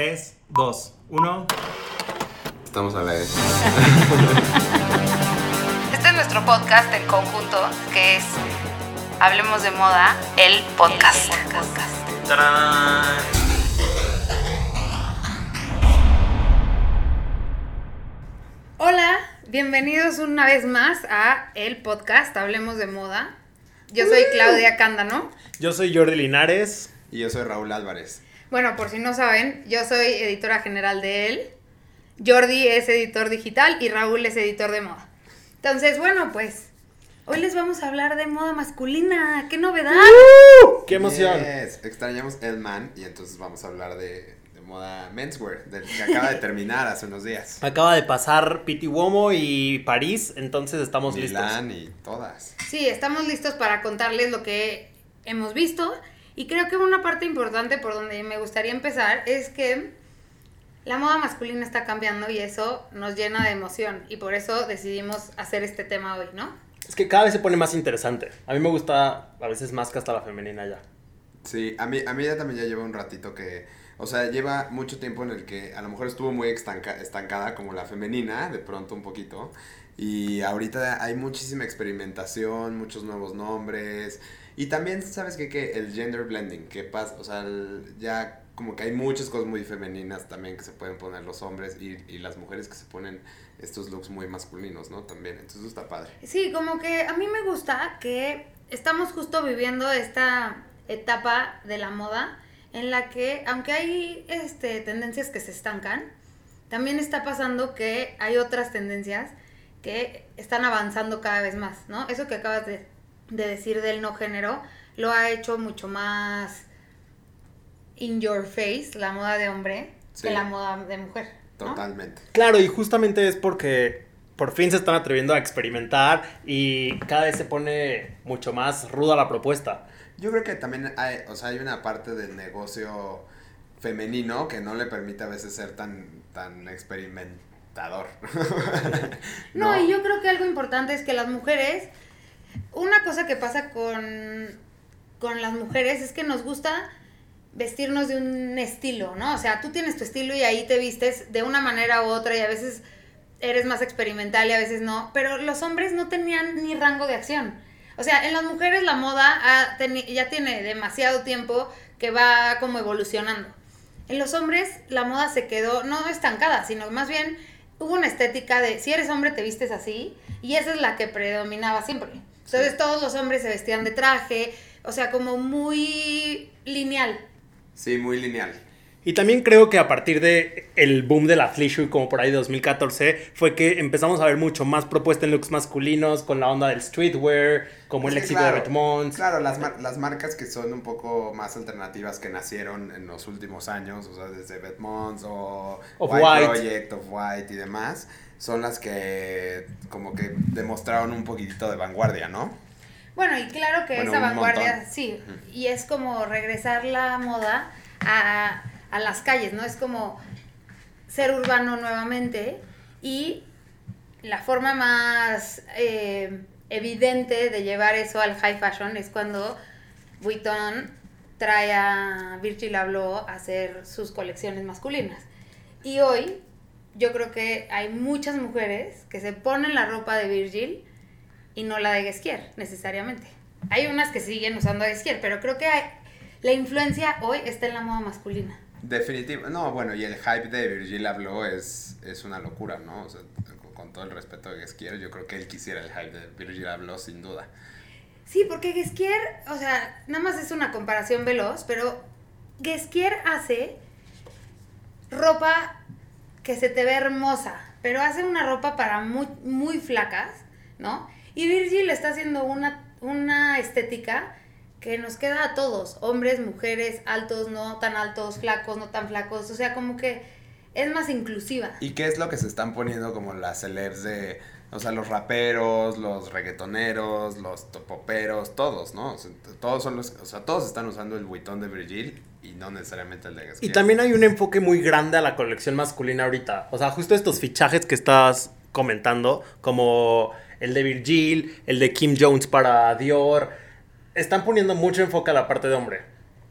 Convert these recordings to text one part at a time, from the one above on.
3, 2, 1. Estamos a la vez. Este es nuestro podcast en conjunto, que es Hablemos de Moda, el podcast. ¡Tarán! Hola, bienvenidos una vez más a el podcast Hablemos de Moda. Yo soy Claudia Cándano. Yo soy Jordi Linares. Y yo soy Raúl Álvarez. Bueno, por si no saben, yo soy editora general de él. Jordi es editor digital y Raúl es editor de moda. Entonces, bueno, pues hoy les vamos a hablar de moda masculina. ¡Qué novedad! ¡Qué emoción! Yes. Extrañamos el man y entonces vamos a hablar de, de moda menswear, del que acaba de terminar hace unos días. Acaba de pasar Piti Uomo y París, entonces estamos Milán y todas. Sí, estamos listos para contarles lo que hemos visto. Y creo que una parte importante por donde me gustaría empezar es que la moda masculina está cambiando y eso nos llena de emoción. Y por eso decidimos hacer este tema hoy, ¿no? Es que cada vez se pone más interesante. A mí me gusta a veces más que hasta la femenina ya. Sí, a mí, a mí ya también ya lleva un ratito que, o sea, lleva mucho tiempo en el que a lo mejor estuvo muy estanca- estancada como la femenina, de pronto un poquito. Y ahorita hay muchísima experimentación, muchos nuevos nombres. Y también, ¿sabes qué? Que el gender blending, que pasa, o sea, ya como que hay muchas cosas muy femeninas también que se pueden poner los hombres y, y las mujeres que se ponen estos looks muy masculinos, ¿no? También, entonces está padre. Sí, como que a mí me gusta que estamos justo viviendo esta etapa de la moda en la que, aunque hay este, tendencias que se estancan, también está pasando que hay otras tendencias que están avanzando cada vez más, ¿no? Eso que acabas de, de decir del no género lo ha hecho mucho más in your face, la moda de hombre, Sí. que la moda de mujer. ¿no? Totalmente. Claro, y justamente es porque por fin se están atreviendo a experimentar y cada vez se pone mucho más ruda la propuesta. Yo creo que también hay, o sea, hay una parte del negocio femenino que no le permite a veces ser tan, tan experimentador. No, y yo creo que algo importante es que las mujeres, una cosa que pasa con, con las mujeres es que nos gusta vestirnos de un estilo, ¿no? O sea, tú tienes tu estilo y ahí te vistes de una manera u otra y a veces eres más experimental y a veces no, pero los hombres no tenían ni rango de acción. O sea, en las mujeres la moda ya tiene demasiado tiempo que va como evolucionando. En los hombres la moda se quedó no estancada, sino más bien hubo una estética de si eres hombre te vistes así y esa es la que predominaba siempre. Entonces Sí. todos los hombres se vestían de traje, o sea, como muy lineal. Sí, muy lineal. Y también creo que a partir de el boom de la Fleisure, como por ahí de 2014, fue que empezamos a ver mucho más propuesta en looks masculinos, con la onda del streetwear, como el éxito claro, de Redmond. Claro, las, mar- las marcas que son un poco más alternativas que nacieron en los últimos años, o sea, desde Bedmonds o Off-White. Project, of White y demás, son las que como que demostraron un poquitito de vanguardia, ¿no? Bueno, y claro que Bueno, esa vanguardia, montón. sí, y es como regresar la moda a, a las calles, ¿no? Es como ser urbano nuevamente y la forma más eh, evidente de llevar eso al high fashion es cuando Vuitton trae a Virgil Abloh a hacer sus colecciones masculinas. Y hoy yo creo que hay muchas mujeres que se ponen la ropa de Virgil y no la de Guesquier, necesariamente. Hay unas que siguen usando a Guesquier, pero creo que hay- la influencia hoy está en la moda masculina. Definitivo, no, bueno, y el hype de Virgil Abloh es, es una locura, ¿no? O sea, con, todo el respeto que quiero, yo creo que él quisiera el hype de Virgil Abloh sin duda. Sí, porque Guesquier, o sea, nada más es una comparación veloz, pero Guesquier hace ropa que se te ve hermosa, pero hace una ropa para muy, muy flacas, ¿no? Y Virgil está haciendo una, una estética que nos queda a todos, hombres, mujeres, altos, no tan altos, flacos, no tan flacos, o sea, como que es más inclusiva. ¿Y qué es lo que se están poniendo como las celebs de, o sea, los raperos, los reggaetoneros, los topoperos, todos, ¿no? Todos son los, o sea, todos están usando el buitón de Virgil y no necesariamente el de Y Gasquier. también hay un enfoque muy grande a la colección masculina ahorita. O sea, justo estos fichajes que estás comentando, como el de Virgil, el de Kim Jones para Dior, están poniendo mucho enfoque a la parte de hombre.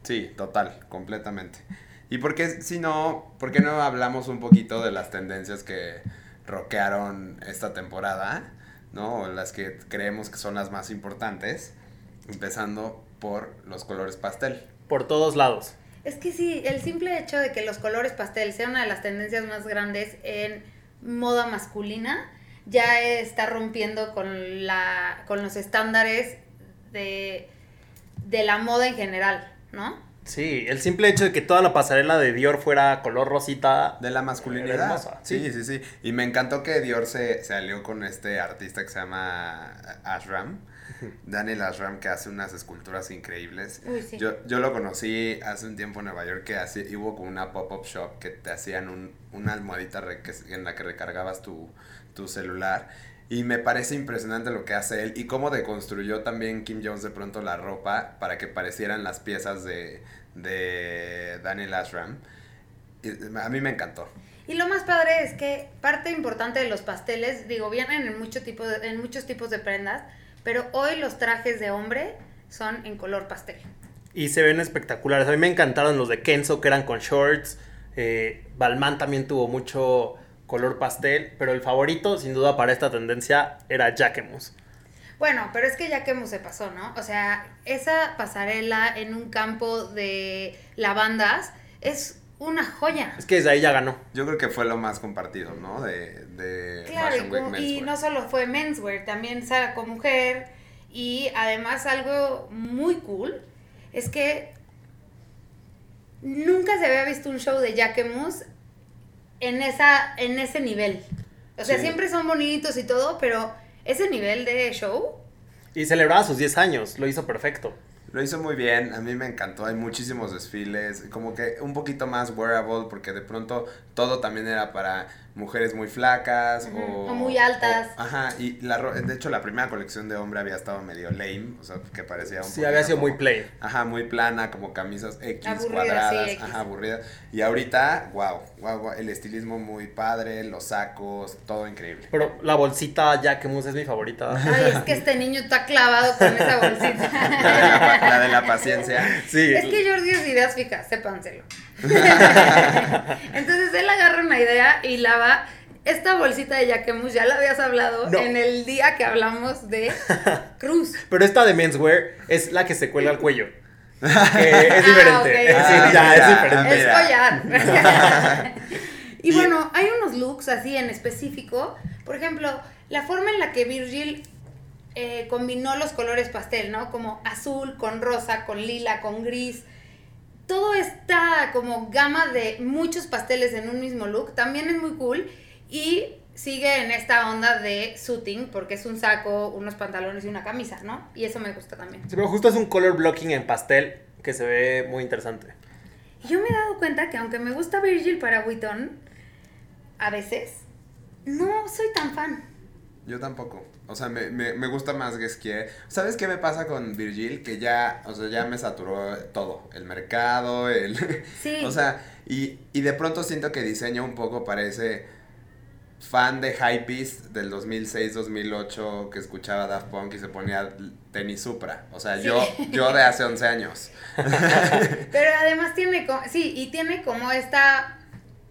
Sí, total, completamente. ¿Y por qué, si no, por qué no hablamos un poquito de las tendencias que roquearon esta temporada, ¿no? Las que creemos que son las más importantes, empezando por los colores pastel. Por todos lados. Es que sí, el simple hecho de que los colores pastel sean una de las tendencias más grandes en moda masculina ya está rompiendo con la con los estándares de, de la moda en general, ¿no? Sí, el simple hecho de que toda la pasarela de Dior fuera color rosita. De la masculinidad. Sí, sí, sí, Y me encantó que Dior se, se alió con este artista que se llama Ashram. Daniel Ashram, que hace unas esculturas increíbles. yo, yo lo conocí hace un tiempo en Nueva York, que así, hubo como una pop-up shop que te hacían un, una almohadita en la que recargabas tu, tu celular. Y me parece impresionante lo que hace él y cómo deconstruyó también Kim Jones de pronto la ropa para que parecieran las piezas de, de Daniel Ashram. a mí me encantó. Y lo más padre es que parte importante de los pasteles, digo, vienen en, mucho tipo en muchos tipos de prendas, pero hoy los trajes de hombre son en color pastel. Y se ven espectaculares. A mí me encantaron los de Kenzo que eran con shorts. Eh, Balmain también tuvo mucho color pastel, pero el favorito, sin duda, para esta tendencia era Jacquemus. Bueno, pero es que Jacquemus se pasó, ¿no? O sea, esa pasarela en un campo de lavandas es una joya. Es que desde ahí ya ganó. Yo creo que fue lo más compartido, ¿no? De, de claro, y, no solo fue menswear, también sacó mujer. Y además algo muy cool es que nunca se había visto un show de Jacquemus en, esa, en ese nivel. O sea, siempre son bonitos y todo, pero ese nivel de show. Y celebraba sus 10 años, lo hizo perfecto. Lo hizo muy bien, a mí me encantó, hay muchísimos desfiles, como que un poquito más wearable porque de pronto todo también era para mujeres muy flacas o, muy altas. ajá, y la, de hecho la primera colección de hombre había estado medio lame, o sea, que parecía un Sí, había sido muy plain. Ajá, muy plana, como camisas X cuadradas, ajá, aburridas. Y ahorita, wow, wow, el estilismo muy padre, los sacos, todo increíble. Pero la bolsita Jacquemus es mi favorita. Ay, es que este niño está clavado con esa bolsita. la, de la, paciencia. Sí. Es que Jordi es ideas fijas, sépanselo. Entonces él agarra una idea y la va. Esta bolsita de Yaquemus ya la habías hablado en el día que hablamos de Cruz. Pero esta de menswear es la que se cuelga al cuello. es ah, diferente. Ah, ya, es diferente. Es collar. y bueno, hay unos looks así en específico. Por ejemplo, la forma en la que Virgil eh, combinó los colores pastel, ¿no? Como azul con rosa, con lila, con gris todo esta como gama de muchos pasteles en un mismo look también es muy cool y sigue en esta onda de suiting porque es un saco, unos pantalones y una camisa, ¿no? Y eso me gusta también. Sí, pero justo es un color blocking en pastel que se ve muy interesante. Yo me he dado cuenta que aunque me gusta Virgil para Witton, a veces no soy tan fan. Yo tampoco. O sea, me, me, me gusta más que ¿Sabes qué me pasa con Virgil? Que ya, o sea, ya me saturó todo. El mercado, el... Sí. o sea, y, y de pronto siento que diseña un poco parece fan de Hypebeast del 2006-2008 que escuchaba Daft Punk y se ponía tenis Supra. O sea, yo, yo de hace 11 años. Pero además tiene, sí, y tiene como esta,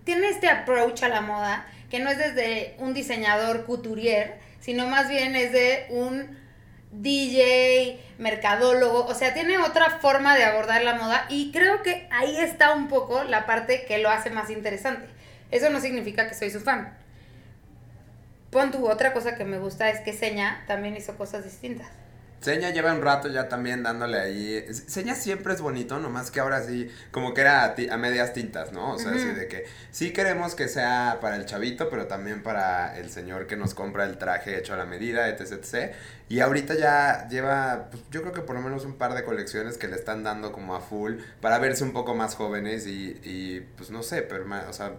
tiene este approach a la moda que no es desde un diseñador couturier, sino más bien es de un DJ, mercadólogo, o sea, tiene otra forma de abordar la moda y creo que ahí está un poco la parte que lo hace más interesante. Eso no significa que soy su fan. Pon tu otra cosa que me gusta es que Seña también hizo cosas distintas. Seña lleva un rato ya también dándole ahí. Seña siempre es bonito, nomás que ahora sí, como que era a, medias tintas, ¿no? O sea, así de que sí queremos que sea para el chavito, pero también para el señor que nos compra el traje hecho a la medida, etc. etc. Y ahorita ya lleva, pues, yo creo que por lo menos un par de colecciones que le están dando como a full para verse un poco más jóvenes y, y pues no sé, pero, o sea,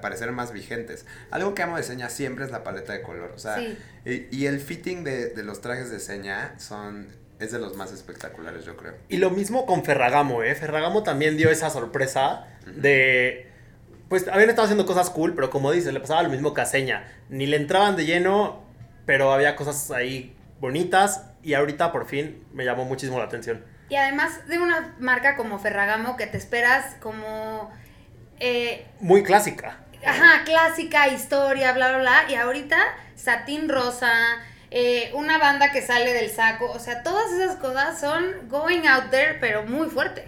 parecer más vigentes. Algo que amo de Seña siempre es la paleta de color. O sea, y, el fitting de, los trajes de Seña son es de los más espectaculares, yo creo. Y lo mismo con Ferragamo, ¿eh? Ferragamo también dio esa sorpresa de... Pues habían estado haciendo cosas cool, pero como dices, le pasaba lo mismo que a Seña. Ni le entraban de lleno, pero había cosas ahí bonitas y ahorita por fin me llamó muchísimo la atención. Y además de una marca como Ferragamo que te esperas como Eh, Muy clásica. Ajá, clásica, historia, bla, bla, bla. Y ahorita, satín rosa, eh, una banda que sale del saco. O sea, todas esas cosas son going out there, pero muy fuerte.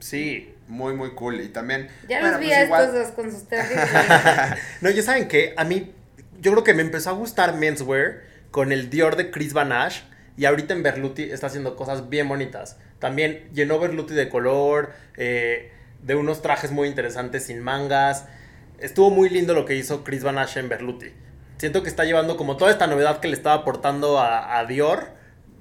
Sí. Muy, muy cool. Y también. Ya los vi a estos dos con sus trajes. no, ya saben que a mí, yo creo que me empezó a gustar menswear con el Dior de Chris Van Ash. Y ahorita en Berluti está haciendo cosas bien bonitas. También llenó Berluti de color, eh, de unos trajes muy interesantes sin mangas. Estuvo muy lindo lo que hizo Chris Van Ash en Berluti. Siento que está llevando como toda esta novedad que le estaba aportando a, a Dior,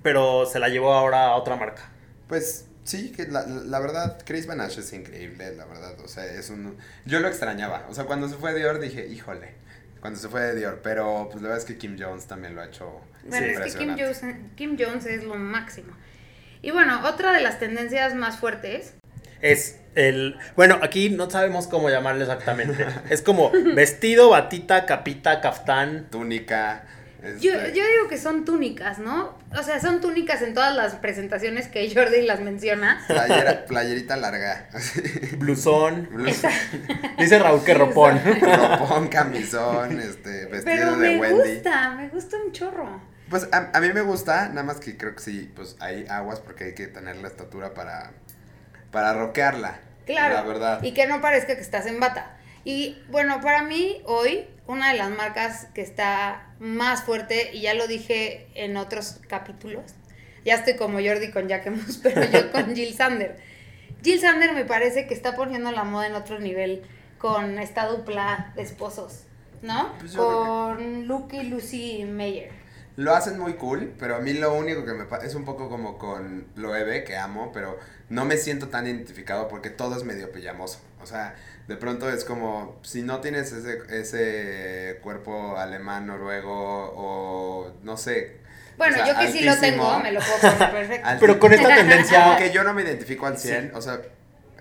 pero se la llevó ahora a otra marca. Pues sí, que la, la verdad, Chris Van Ash es increíble, la verdad. O sea, es un. Yo lo extrañaba. O sea, cuando se fue Dior dije, híjole. Cuando se fue de Dior. Pero pues la verdad es que Kim Jones también lo ha hecho. Bueno, es que Kim Jones, Kim Jones es lo máximo. Y bueno, otra de las tendencias más fuertes es el. Bueno, aquí no sabemos cómo llamarlo exactamente. es como vestido, batita, capita, caftán. Túnica. Yo, yo, digo que son túnicas, ¿no? O sea, son túnicas en todas las presentaciones que Jordi las menciona. Playera, playerita larga. Blusón. Dice Raúl que ropón. ropón, camisón, este, vestido Pero de Wendy. Me gusta, me gusta un chorro. Pues a, a, mí me gusta, nada más que creo que sí, pues hay aguas porque hay que tener la estatura para, para roquearla. Claro. La verdad. Y que no parezca que estás en bata. Y bueno, para mí hoy una de las marcas que está más fuerte, y ya lo dije en otros capítulos, ya estoy como Jordi con Jacquemus, pero yo con Jill Sander. Jill Sander me parece que está poniendo la moda en otro nivel con esta dupla de esposos, ¿no? Pues con. Luke y Lucy Mayer. Lo hacen muy cool, pero a mí lo único que me pasa es un poco como con Loewe, que amo, pero no me siento tan identificado porque todo es medio pijamoso. O sea, de pronto es como, si no tienes ese, ese cuerpo alemán, noruego o no sé. Bueno, o sea, yo que sí lo tengo, me lo puedo poner perfecto. pero con esta tendencia... que yo no me identifico al 100, sí. o sea,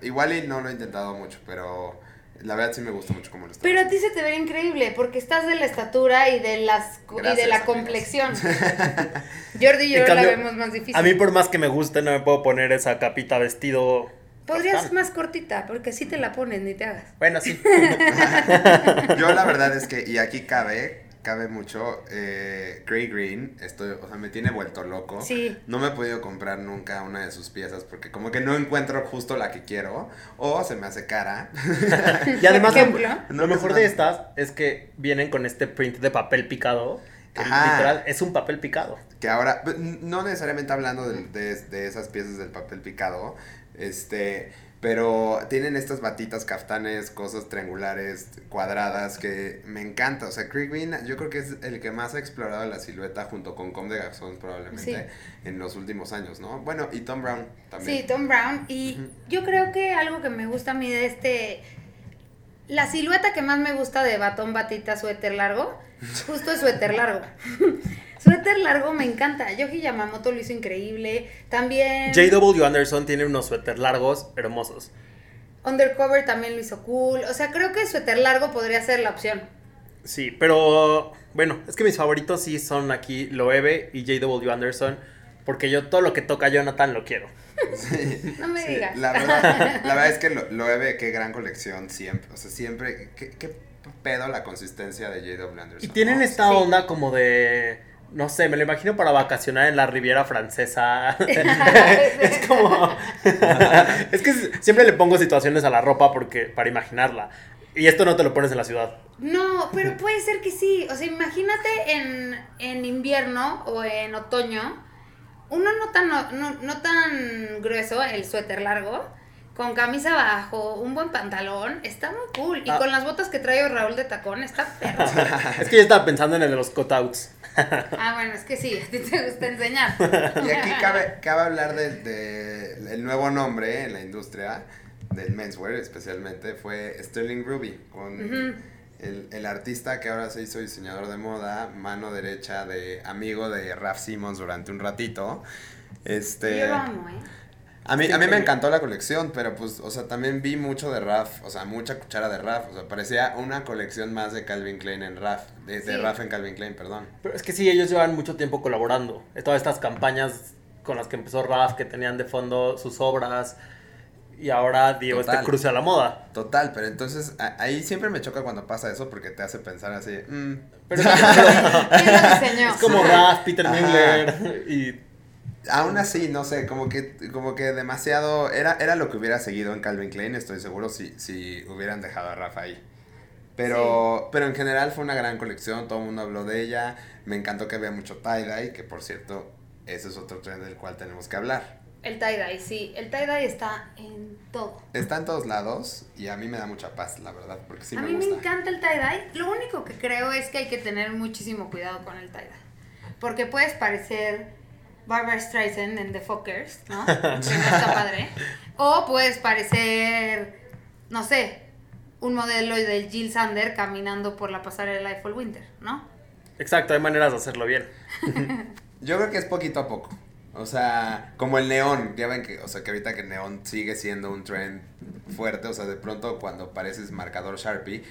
igual y no lo he intentado mucho, pero la verdad sí me gusta mucho cómo lo está. Pero a ti se te ve increíble porque estás de la estatura y de las Gracias, y de la amigos. complexión. Jordi y yo cambio, la vemos más difícil. A mí por más que me guste no me puedo poner esa capita vestido Podrías ser más cortita, porque así te la pones, ni te hagas. Bueno, sí. Yo la verdad es que, y aquí cabe, cabe mucho, eh, Grey Green, estoy, o sea, me tiene vuelto loco. Sí. No me he podido comprar nunca una de sus piezas porque como que no encuentro justo la que quiero o se me hace cara. y además, lo, lo mejor de estas es que vienen con este print de papel picado. Que literal es un papel picado. Que ahora, no necesariamente hablando de, de, de esas piezas del papel picado, este, pero tienen estas batitas, caftanes, cosas triangulares, cuadradas, que me encanta. O sea, Craig Bean, yo creo que es el que más ha explorado la silueta junto con Com de Garçons probablemente sí. en los últimos años, ¿no? Bueno, y Tom Brown también. Sí, Tom Brown. Y uh -huh. yo creo que algo que me gusta a mí de este... La silueta que más me gusta de batón, batita, suéter largo, justo es suéter largo. Suéter largo me encanta. Yoji Yamamoto lo hizo increíble. También. J.W. Anderson tiene unos suéter largos hermosos. Undercover también lo hizo cool. O sea, creo que suéter largo podría ser la opción. Sí, pero bueno, es que mis favoritos sí son aquí Loewe y J.W. Anderson. Porque yo todo lo que toca Jonathan lo quiero. Sí, no me sí, digas. La verdad, la verdad es que Loewe, qué gran colección siempre. O sea, siempre. Qué, qué pedo la consistencia de J.W. Anderson. Y tienen ¿no? esta onda como de no sé, me lo imagino para vacacionar en la Riviera Francesa. es como. es que siempre le pongo situaciones a la ropa porque para imaginarla. Y esto no te lo pones en la ciudad. No, pero puede ser que sí. O sea, imagínate en, en invierno o en otoño, uno no tan, no, no tan grueso, el suéter largo, con camisa abajo, un buen pantalón, está muy cool. Y ah. con las botas que trae Raúl de tacón, está perro. es que yo estaba pensando en el de los cutouts. Ah, bueno, es que sí, a ti te gusta enseñar. Y aquí cabe, cabe hablar del de, el nuevo nombre en la industria del menswear especialmente, fue Sterling Ruby, con uh -huh. el, el, artista que ahora se hizo diseñador de moda, mano derecha de amigo de Raf Simons durante un ratito. Este, Yo lo amo, ¿eh? A mí, a mí me encantó la colección, pero pues, o sea, también vi mucho de Raf, o sea, mucha cuchara de Raf, o sea, parecía una colección más de Calvin Klein en Raf, de, de sí. Raf en Calvin Klein, perdón. Pero es que sí, ellos llevan mucho tiempo colaborando, todas estas campañas con las que empezó Raf, que tenían de fondo sus obras, y ahora dio este cruce a la moda. Total, pero entonces ahí siempre me choca cuando pasa eso porque te hace pensar así. Mm. Pero, es como Raf, Peter Miller y aún así, no sé, como que, como que demasiado. Era, era lo que hubiera seguido en Calvin Klein, estoy seguro, si, si hubieran dejado a Rafa ahí. Pero, pero en general fue una gran colección, todo el mundo habló de ella. Me encantó que había mucho tie-dye, que por cierto, ese es otro trend del cual tenemos que hablar. El tie-dye, sí. El tie-dye está en todo. Está en todos lados y a mí me da mucha paz, la verdad, porque sí a me gusta. A mí me encanta el tie-dye. Lo único que creo es que hay que tener muchísimo cuidado con el tie-dye. Porque puedes parecer Barbara Streisand en The Fockers, ¿no? que no está padre. O puedes parecer, no sé, un modelo de Jill Sander caminando por la pasarela de Fall Winter, ¿no? Exacto, hay maneras de hacerlo bien. Yo creo que es poquito a poco. O sea, como el neón, ya ven que, o sea, que ahorita que el neón sigue siendo un trend fuerte, o sea, de pronto cuando pareces marcador Sharpie,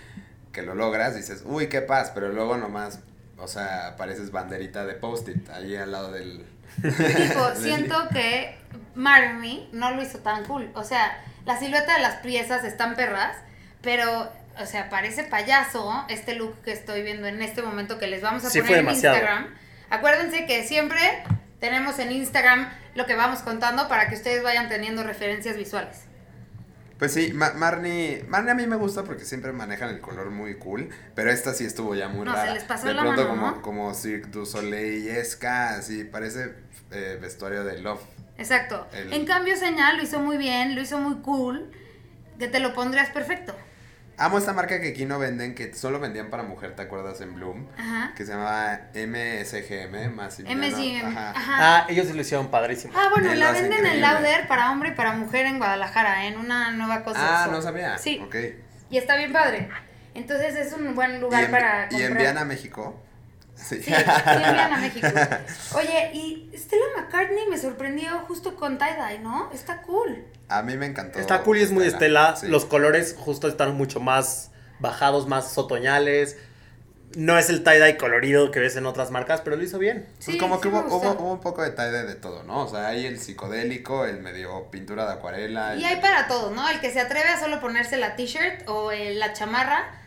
que lo logras, dices, uy, qué paz, pero luego nomás, o sea, pareces banderita de post-it ahí al lado del... Tipo, siento que Marmy no lo hizo tan cool, o sea, la silueta de las piezas están perras, pero o sea, parece payaso este look que estoy viendo en este momento que les vamos a poner en Instagram. Acuérdense que siempre tenemos en Instagram lo que vamos contando para que ustedes vayan teniendo referencias visuales. Pues sí, Marnie, Marnie a mí me gusta porque siempre manejan el color muy cool, pero esta sí estuvo ya muy no, Se les pasó de pronto como, como Cirque du Soleil-esca, así, parece eh, vestuario de Love. Exacto. En cambio, Señal lo hizo muy bien, lo hizo muy cool, que te lo pondrías perfecto. Amo esta marca que aquí no venden, que solo vendían para mujer, ¿te acuerdas? En Bloom. Ajá. Que se llamaba MSGM, más MSGM. Ajá. Ah, ellos lo hicieron padrísimo. Ah, bueno, la venden en Lauder para hombre y para mujer en Guadalajara, en una nueva cosa. Ah, no sabía. Sí. Ok. Y está bien padre. Entonces es un buen lugar para comprar. ¿Y envían a México? Sí, sí, envían a México. Oye, y Stella McCartney me sorprendió justo con tie-dye, ¿no? Está cool. A mí me encantó. Está cool y es muy Estela. Los colores justo están mucho más bajados, más otoñales. No es el tie-dye colorido que ves en otras marcas, pero lo hizo bien. pues como que hubo, un poco de tie-dye de todo, ¿no? O sea, hay el psicodélico, el medio pintura de acuarela. Y hay para todo, ¿no? El que se atreve a solo ponerse la t-shirt o la chamarra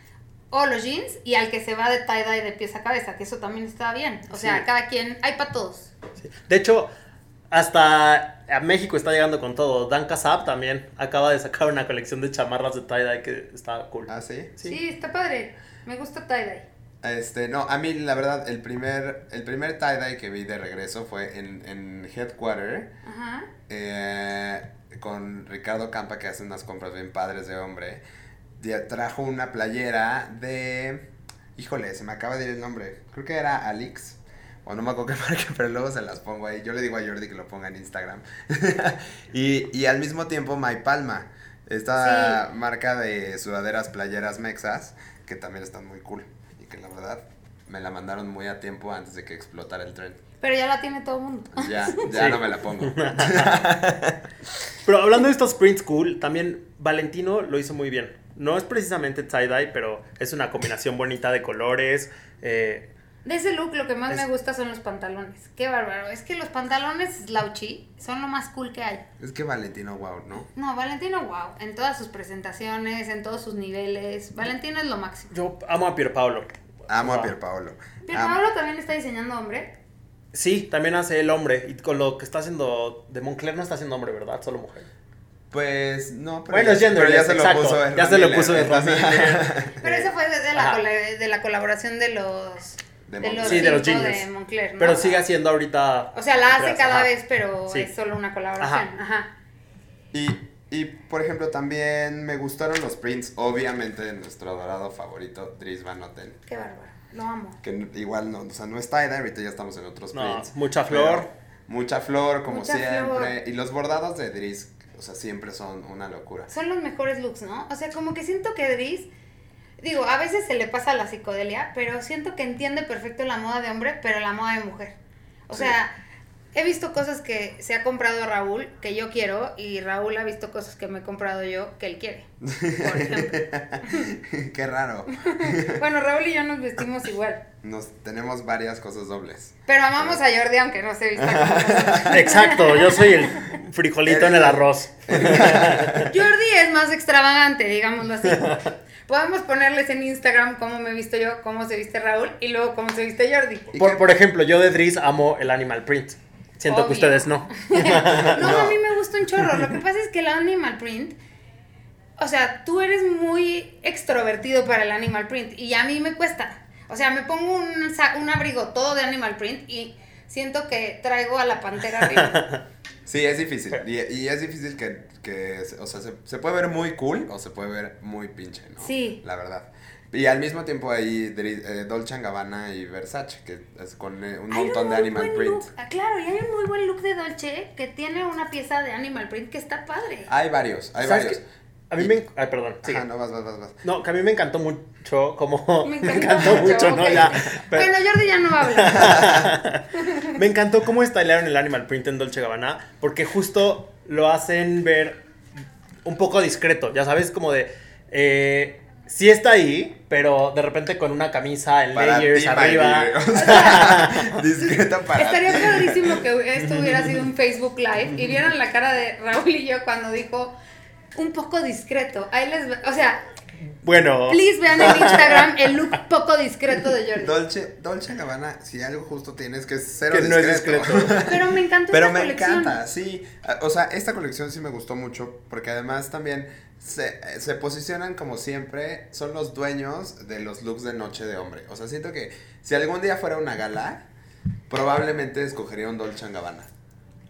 o los jeans y al que se va de tie-dye de pies a cabeza, que eso también está bien. O sea, cada quien, hay para todos. De hecho, hasta a México está llegando con todo. Dan Casab también acaba de sacar una colección de chamarras de tie-dye que está cool. ¿Ah, sí? Sí, está padre. Me gusta tie-dye. Este, no, a mí la verdad, el primer, el primer tie-dye que vi de regreso fue en, en Headquarter. Ajá. Eh, con Ricardo Campa, que hace unas compras bien padres de hombre. Trajo una playera de. Híjole, se me acaba de ir el nombre. Creo que era Alix o no me acuerdo qué marca, pero luego se las pongo ahí. Yo le digo a Jordi que lo ponga en Instagram. y, y, al mismo tiempo My Palma, esta marca de sudaderas playeras mexas, que también están muy cool. Y que la verdad me la mandaron muy a tiempo antes de que explotara el tren. Pero ya la tiene todo el mundo. Ya, ya no me la pongo. pero hablando de estos prints cool, también Valentino lo hizo muy bien. No es precisamente tie-dye, pero es una combinación bonita de colores. Eh, de ese look lo que más me gusta son los pantalones. Qué bárbaro. Es que los pantalones slouchy son lo más cool que hay. Es que Valentino wow, ¿no? No, Valentino wow. En todas sus presentaciones, en todos sus niveles. Valentino es lo máximo. Yo amo a Pierpaolo. Amo a Pierpaolo. ¿Pierpaolo también está diseñando hombre? Sí, también hace el hombre. Y con lo que está haciendo de Moncler no está haciendo hombre, ¿verdad? Solo mujer. Pues no, pero, bueno, ya, pero ya se lo puso Ya se lo puso en Pero eso fue de la, de la colaboración de los de, los, sí, de los De Moncler, Pero sigue haciendo ahorita. O sea, la hace cada vez, pero es solo una colaboración. Ajá. Y, y, por ejemplo, también me gustaron los prints, obviamente, de nuestro dorado favorito, Dries Van Noten. Qué bárbaro. Lo amo. Que igual no, o sea, no está ahorita ya estamos en otros prints. Mucha flor. Mucha flor, como siempre. Y los bordados de Dries, o sea, siempre son una locura. Son los mejores looks, ¿no? O sea, como que siento que Dries Digo, a veces se le pasa la psicodelia, pero siento que entiende perfecto la moda de hombre, pero la moda de mujer. O sea, he visto cosas que se ha comprado Raúl que yo quiero y Raúl ha visto cosas que me he comprado yo que él quiere. Por ejemplo. Qué raro. bueno, Raúl y yo nos vestimos igual. Nos tenemos varias cosas dobles. Pero amamos a Jordi aunque no se vista como Exacto, yo soy el frijolito en el arroz. Jordi es más extravagante, digámoslo así. Podemos ponerles en Instagram cómo me he visto yo, cómo se viste Raúl y luego cómo se viste Jordi. Por, por ejemplo, yo de Dries amo el animal print. Siento que ustedes no. no, a mí me gusta un chorro. Lo que pasa es que el animal print, o sea, tú eres muy extrovertido para el animal print y a mí me cuesta. O sea, me pongo un, un abrigo todo de animal print y siento que traigo a la pantera arriba. Sí, es difícil. Y, y es difícil que, que, o sea, se, se puede ver muy cool o se puede ver muy pinche, ¿no? Sí. La verdad. Y al mismo tiempo hay Dri- eh, Dolce Gabbana y Versace, que es con eh, un Hay montón de muy animal buen print. look. Ah, claro, y hay un muy buen look de Dolce que tiene una pieza de animal print que está padre. Hay varios, hay ¿Sabes varios. A mí me... Ay, perdón. Ajá, no, vas, vas, vas, vas. No, que a mí me encantó mucho como... Me Me encantó mucho, ¿no? Ya. Pero- Bueno, Jordi ya no habla. Me encantó cómo stylearon el animal print en Dolce Gabbana, porque justo lo hacen ver un poco discreto, ya sabes, como de... Eh, sí está ahí, pero de repente con una camisa en Para layers ti, arriba. O sea, discreta para Estaría ti. padrísimo que esto hubiera sido un Facebook Live y vieran la cara de Raúl y yo cuando dijo un poco discreto. Ahí les, o sea, Bueno, please vean en Instagram el look poco discreto de Jordi. Dolce, Dolce Gabbana, si algo justo tienes que es cero Que no es discreto. Pero me encantó Pero esta me colección. encanta, sí. Ah, O sea, esta colección sí me gustó mucho porque además también se, se posicionan como siempre, son los dueños de los looks de noche de hombre. O sea, siento que si algún día fuera una gala, probablemente escogería un Dolce Gabbana.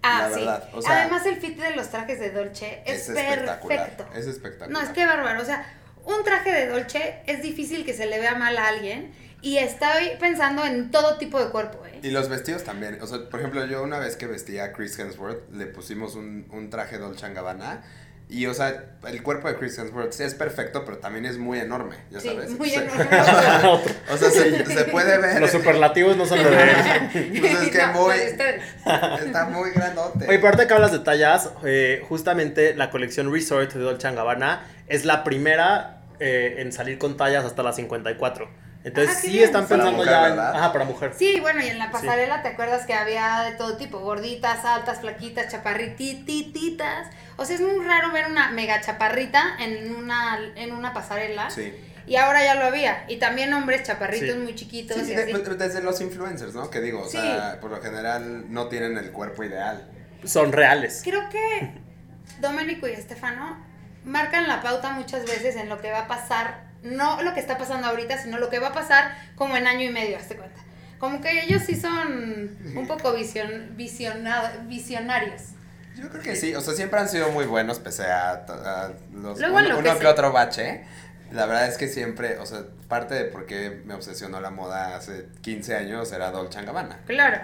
Ah, La sí. verdad, o sea- Además el fit de los trajes de Dolce es, espectacular. perfecto. Es espectacular. No, es que bárbaro. O sea, un traje de Dolce es difícil que se le vea mal a alguien. Y estoy pensando en todo tipo de cuerpo, ¿eh? Y los vestidos también. O sea, por ejemplo, yo una vez que vestía a Chris Hemsworth, le pusimos un, un traje Dolce Gabbana. Y, o sea, el cuerpo de Chris Hemsworth sí es perfecto, pero también es muy enorme, ya Sí, sabes. muy Se- enorme. o sea, se, se puede ver. los superlativos no son lo de él. Pues es que No, muy. Está muy grandote. Oye, ahorita que hablas de tallas, eh, justamente la colección Resort de Dolce Gabbana es la primera eh, en salir con tallas hasta las 54. Entonces Ah, sí bien. están pensando mujer, ya en... ¿verdad? Ajá, para mujer. Sí, bueno, y en la pasarela te acuerdas que había de todo tipo, gorditas, altas, flaquitas, chaparritititas. O sea, es muy raro ver una mega chaparrita en una, en una pasarela. Sí. Y ahora ya lo había. Y también hombres chaparritos Sí. muy chiquitos Sí, y sí, así. de- de- desde los influencers, ¿no? Que digo, o Sí. sea, por lo general no tienen el cuerpo ideal. Son reales. Creo que Domenico y Estefano marcan la pauta muchas veces en lo que va a pasar, no lo que está pasando ahorita, sino lo que va a pasar como en año y medio, hazte cuenta. Como que ellos sí son un poco vision, visiona- visionarios. Yo creo que sí, o sea, siempre han sido muy buenos, pese a, a los, Luego uno, enloquecen. uno que otro bache. La verdad es que siempre, o sea, parte de por qué me obsesionó la moda hace 15 años era Dolce Gabbana. Claro.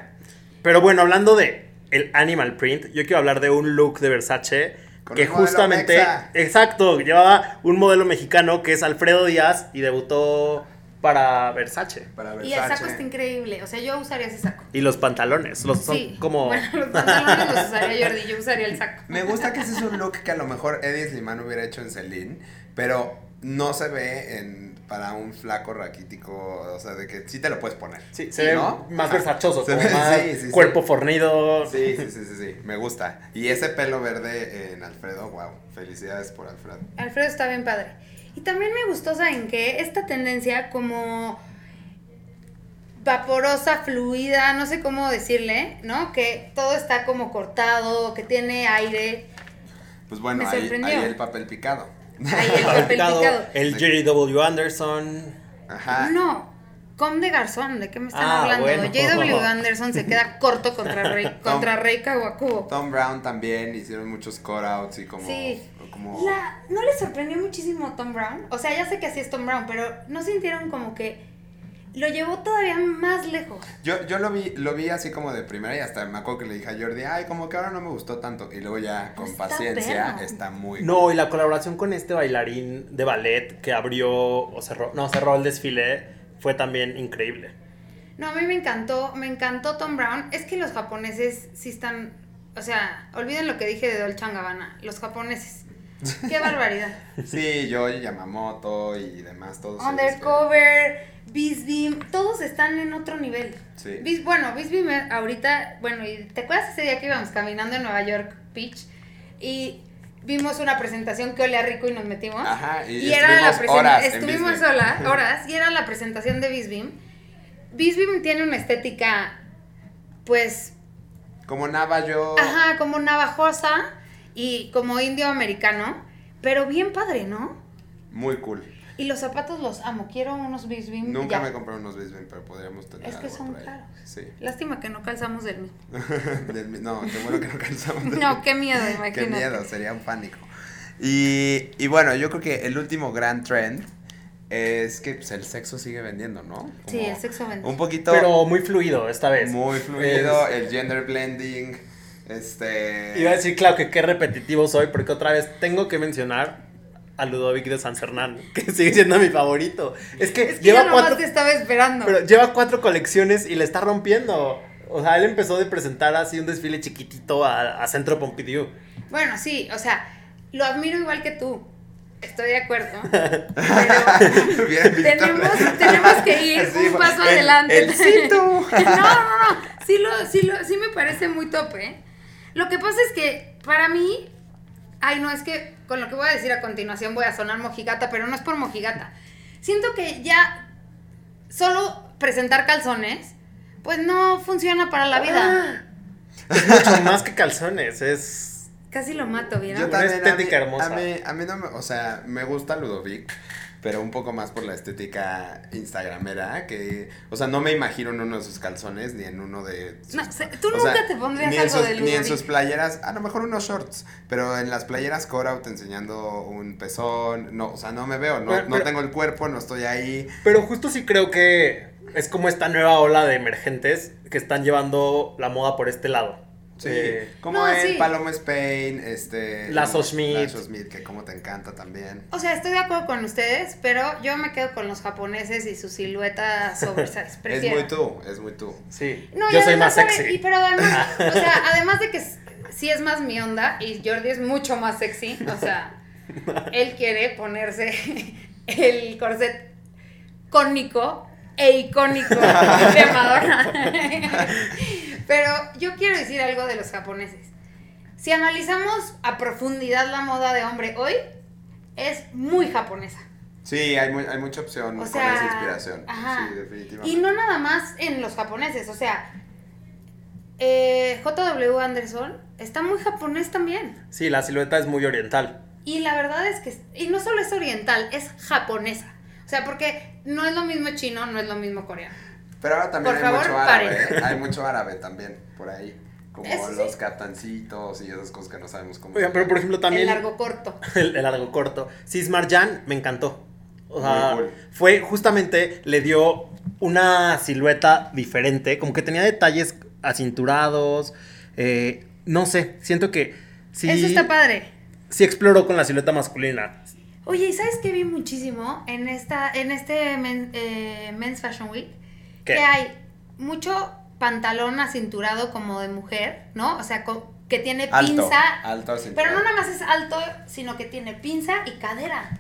Pero bueno, hablando de el animal print, yo quiero hablar de un look de Versace Con que justamente, mexa. exacto, llevaba un modelo mexicano que es Alfredo Díaz y debutó para Versace. Para Y el saco está increíble. O sea, yo usaría ese saco. Y los pantalones, los son sí. como Bueno, los pantalones los usaría Jordi, yo usaría el saco. Me gusta que ese es un look que a lo mejor Eddie Slimane hubiera hecho en Celine, pero no se ve en para un flaco raquítico, o sea, de que sí te lo puedes poner. Sí, se ve ¿No? más versachoso, Se como ve- más sí, sí, sí. cuerpo fornido. Sí, sí, sí, sí, sí, me gusta. Y ese pelo verde en Alfredo, wow, felicidades por Alfredo. Alfredo está bien padre. Y también me gustó, ¿saben qué? Esta tendencia como vaporosa, fluida, no sé cómo decirle, ¿no? Que todo está como cortado, que tiene aire. Pues bueno, ahí, ahí el papel picado. Ahí el papel Picado, picado. el Jerry W. Anderson. Ajá. No, Com de Garzón, ¿de qué me están Ah, hablando? bueno. J.W. Anderson se queda corto contra Rey, contra Rey Kawakubo. Tom Brown también hicieron muchos cutouts y como. Sí. como La, ¿No les sorprendió muchísimo Tom Brown? O sea, ya sé que así es Tom Brown, pero ¿no sintieron como que lo llevó todavía más lejos? Yo, yo lo vi, lo vi así como de primera y hasta me acuerdo que le dije a Jordi, ay, como que ahora no me gustó tanto. Y luego ya con Está paciencia está muy. No, y la colaboración con este bailarín de ballet que abrió o cerró, no, cerró el desfile fue también increíble. No, a mí me encantó, me encantó Tom Brown. Es que los japoneses sí están, o sea, olviden lo que dije de Dolce Gabbana, los japoneses. Qué barbaridad. Sí, yo, Yamamoto y demás, todos. Undercover, Bisbeam, todos están en otro nivel. Sí. bueno, Bisbeam ahorita, bueno, y ¿te acuerdas ese día que íbamos caminando en Nueva York Beach? Y vimos una presentación que olía rico y nos metimos. Ajá, y, y era la presentación. Estuvimos sola, horas, y era la presentación de Bisbeam. Bisbeam tiene una estética, pues. Como navajo. Ajá, como navajosa y como indio americano, pero bien padre, ¿no? Muy cool. Y los zapatos los amo, quiero unos Bisbeam. Nunca me compré unos Bisbeam, pero podríamos tener. Es que son caros. Sí. Lástima que no calzamos del mismo. no, qué bueno que no calzamos del No, qué miedo, imagínate. Qué miedo, sería un pánico. Y, y bueno, yo creo que el último gran trend es que pues, el sexo sigue vendiendo, ¿no? sí, el sexo vende. Un poquito. Pero muy fluido esta vez. Muy fluido, el gender blending. Este. Iba a decir, claro, que qué repetitivo soy, porque otra vez tengo que mencionar a Ludovic de San Fernando, que sigue siendo mi favorito. Es que, lleva cuatro. Te estaba esperando. Pero lleva cuatro colecciones y le está rompiendo. O sea, él empezó de presentar así un desfile chiquitito a, a Centro Pompidou. Bueno, sí, o sea, lo admiro igual que tú. Estoy de acuerdo. Pero tenemos, tenemos que ir un paso adelante. no, no, no. Sí, lo, sí, lo, sí me parece muy tope. ¿eh? Lo que pasa es que para mí. Ay, no, es que con lo que voy a decir a continuación voy a sonar mojigata, pero no es por mojigata. Siento que ya solo presentar calzones, pues no funciona para la vida. Es mucho más que calzones, es Casi lo mato, ¿vieron? Yo también, estética hermosa. A mí, a mí no me, o sea, me gusta Ludovic, pero un poco más por la estética instagramera, que, o sea, no me imagino en uno de sus calzones, ni en uno de... no, tú nunca te pondrías algo de Ludovic. Ni en sus playeras, a lo mejor unos shorts, pero en las playeras Cora te enseñando un pezón, no, o sea, no me veo, no, no tengo el cuerpo, no estoy ahí. Pero justo sí creo que es como esta nueva ola de emergentes que están llevando la moda por este lado. Sí, como el Paloma Spain, este... Lazo Smith. Lazo Smith, que como te encanta también. O sea, estoy de acuerdo con ustedes, pero yo me quedo con los japoneses y su silueta oversize. es muy tú, es muy tú. Sí, yo soy más sexy. pero además, o sea, además de que sí es más mi onda y Jordi es mucho más sexy, o sea, él quiere ponerse el corset cónico e icónico de Madonna. Pero yo quiero decir algo de los japoneses. Si analizamos a profundidad la moda de hombre hoy, es muy japonesa. Sí, hay, hay mucha opción con esa inspiración. Sí, definitivamente. Y no nada más en los japoneses, o sea, eh, JW Anderson está muy japonés también. Sí, la silueta es muy oriental. Y la verdad es que, y no solo es oriental, es japonesa. O sea, porque no es lo mismo chino, no es lo mismo coreano. Pero ahora también hay mucho árabe, ¿eh? hay mucho árabe también por ahí. Como los captancitos y esas cosas que no sabemos cómo. Oigan, pero por ejemplo también. El largo corto. El, largo corto. Sismar Jan me encantó. O sea, fue justamente, le dio una silueta diferente, como que tenía detalles acinturados. Eh, no sé, siento que sí. Eso está padre. Sí exploró con la silueta masculina. Oye, ¿y sabes qué vi muchísimo en esta, en este eh, Men's Fashion Week? Que hay mucho pantalón acinturado como de mujer, ¿no? O sea, que tiene pinza. Alto, Pero no nada más es alto, sino que tiene pinza y cadera.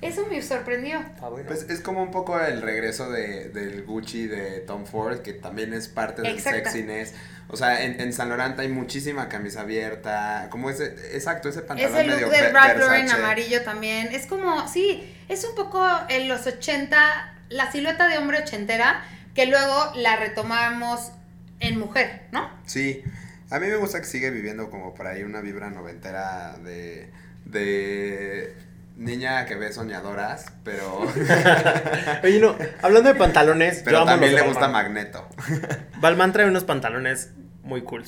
Eso me sorprendió. Ah, pues es como un poco el regreso de, del Gucci de Tom Ford, que también es parte del sexiness. O sea, en, en San Laurent hay muchísima camisa abierta, como ese, exacto, ese pantalón Ese look del Ralph Lauren amarillo también. Es como, sí, es un poco en los 80, la silueta de hombre ochentera, que luego la retomamos en mujer, ¿no? Sí, a mí me gusta que sigue viviendo como por ahí una vibra noventera de, de niña que ve soñadoras, pero... Oye, no, hablando de pantalones... Pero también le gusta Magneto. Balmain trae unos pantalones muy cool.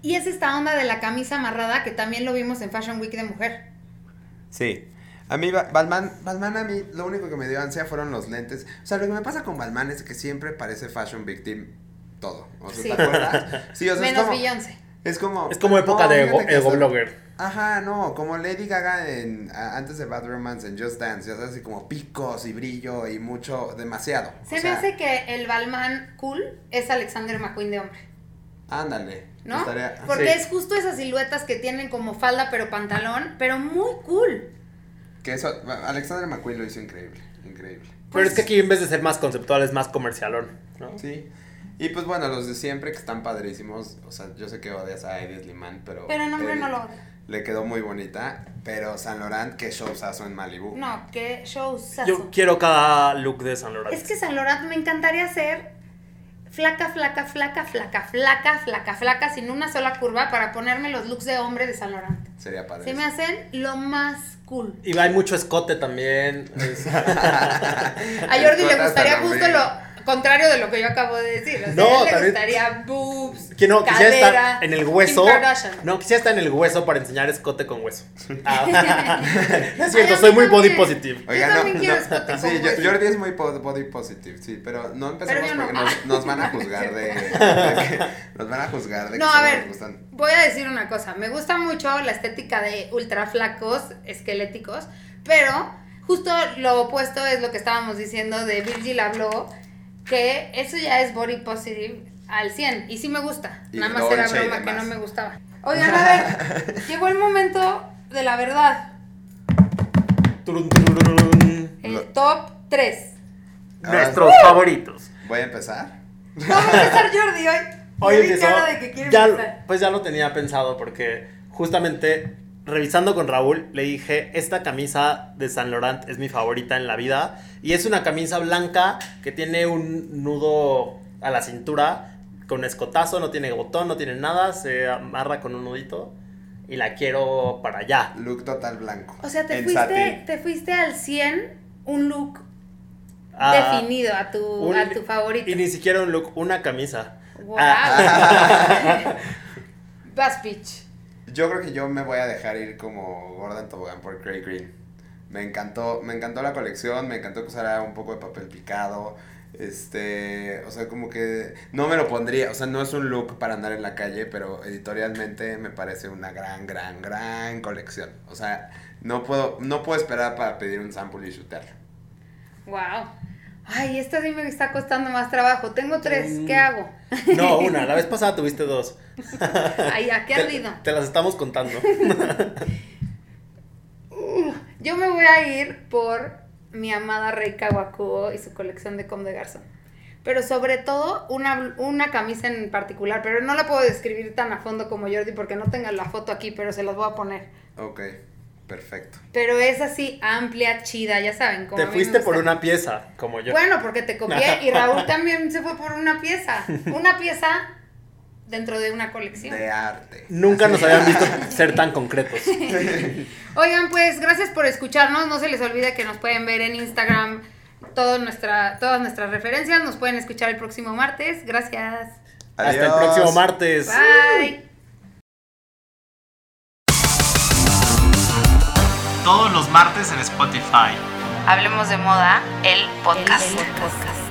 Y es esta onda de la camisa amarrada que también lo vimos en Fashion Week de mujer. Sí, a mí, Balman, Balman a mí, lo único que me dio ansia fueron los lentes. O sea, lo que me pasa con Balman es que siempre parece fashion victim todo. O sea, ¿te acuerdas? Sí, o sea, Menos Beyoncé. Es como. Es como época de ego, blogger. Ajá, no, como Lady Gaga en antes de Bad Romance en Just Dance, ya sabes, así como picos y brillo y mucho, demasiado. Se me hace que el Balmain cool es Alexander McQueen de hombre. Ándale. ¿No? Porque es justo esas siluetas que tienen como falda pero pantalón, pero muy cool. Que eso, Alexander McQueen lo hizo increíble, increíble. Pero es que aquí en vez de ser más conceptual es más comercialón, ¿no? Sí. Y pues bueno, los de siempre que están padrísimos. O sea, yo sé que odias a Edith Liman, pero. Pero no, hombre, no lo odio. Le quedó muy bonita. Pero San Laurent, qué showzazo en Malibu. No, qué showzazo. Yo quiero cada look de San Laurent. Es que San Laurent me encantaría hacer flaca, flaca, flaca, flaca, flaca, flaca, flaca, sin una sola curva para ponerme los looks de hombre de San Laurent. Sería padre. Se me hacen lo más cool. Y hay mucho escote también. a Jordi le gustaría justo lo contrario de lo que yo acabo de decir. O sea, no, le gustaría boobs, que no, quisiera estar en el hueso. No, quisiera estar en el hueso para enseñar escote con hueso. Ah, es cierto, soy muy body positive. Oiga, también quiero escote sí, con Jordi es muy body positive, sí, pero no empecemos porque nos, nos, van a juzgar de, de nos van a juzgar de no, a ver, voy a decir una cosa, me gusta mucho la estética de ultra flacos, esqueléticos, pero justo lo opuesto es lo que estábamos diciendo de Virgil habló que eso ya es body positive al 100. Y sí me gusta. Nada más era broma que no me gustaba. Oigan, a ver, llegó el momento de la verdad. El top 3. Nuestros favoritos. Voy a empezar. Vamos a empezar Jordi hoy. Hoy empezó. De que ya, pues ya lo tenía pensado porque justamente revisando con Raúl, le dije, esta camisa de San Laurent es mi favorita en la vida. Y es una camisa blanca que tiene un nudo a la cintura, con escotazo, no tiene botón, no tiene nada, se amarra con un nudito. Y la quiero para allá. Look total blanco. O sea, te, fuiste, te fuiste al 100 un look ah, definido a tu, a tu favorito. Y ni siquiera un look, una camisa. Wow. Ah. Yo creo que yo me voy a dejar ir como Gordon Tobogán por Craig Green. Me encantó, me encantó la colección, me encantó que usara un poco de papel picado. Este, o sea, como que no me lo pondría, o sea, no es un look para andar en la calle, pero editorialmente me parece una gran, gran, gran colección. O sea, no puedo, no puedo esperar para pedir un sample y shooterlo. Wow. Ay, esta sí me está costando más trabajo. Tengo tres, ¿qué mm. hago? No, una. La vez pasada tuviste dos. Ay, ¿a qué ardido? Te, las estamos contando. Yo me voy a ir por mi amada Rey Kawakuo y su colección de Com de Garzón. Pero sobre todo una, una camisa en particular, pero no la puedo describir tan a fondo como Jordi porque no tengo la foto aquí, pero se las voy a poner. Ok. Perfecto. Pero es así amplia, chida, ya saben. Como te fuiste por una pieza, como yo. Bueno, porque te copié y Raúl también se fue por una pieza. Una pieza dentro de una colección. De arte. Nunca nos habían visto ser tan concretos. Oigan, pues gracias por escucharnos. No se les olvide que nos pueden ver en Instagram todo nuestra, todas nuestras referencias. Nos pueden escuchar el próximo martes. Gracias. Hasta el próximo martes. Bye. Todos los martes en Spotify. Hablemos de moda, el podcast. El podcast.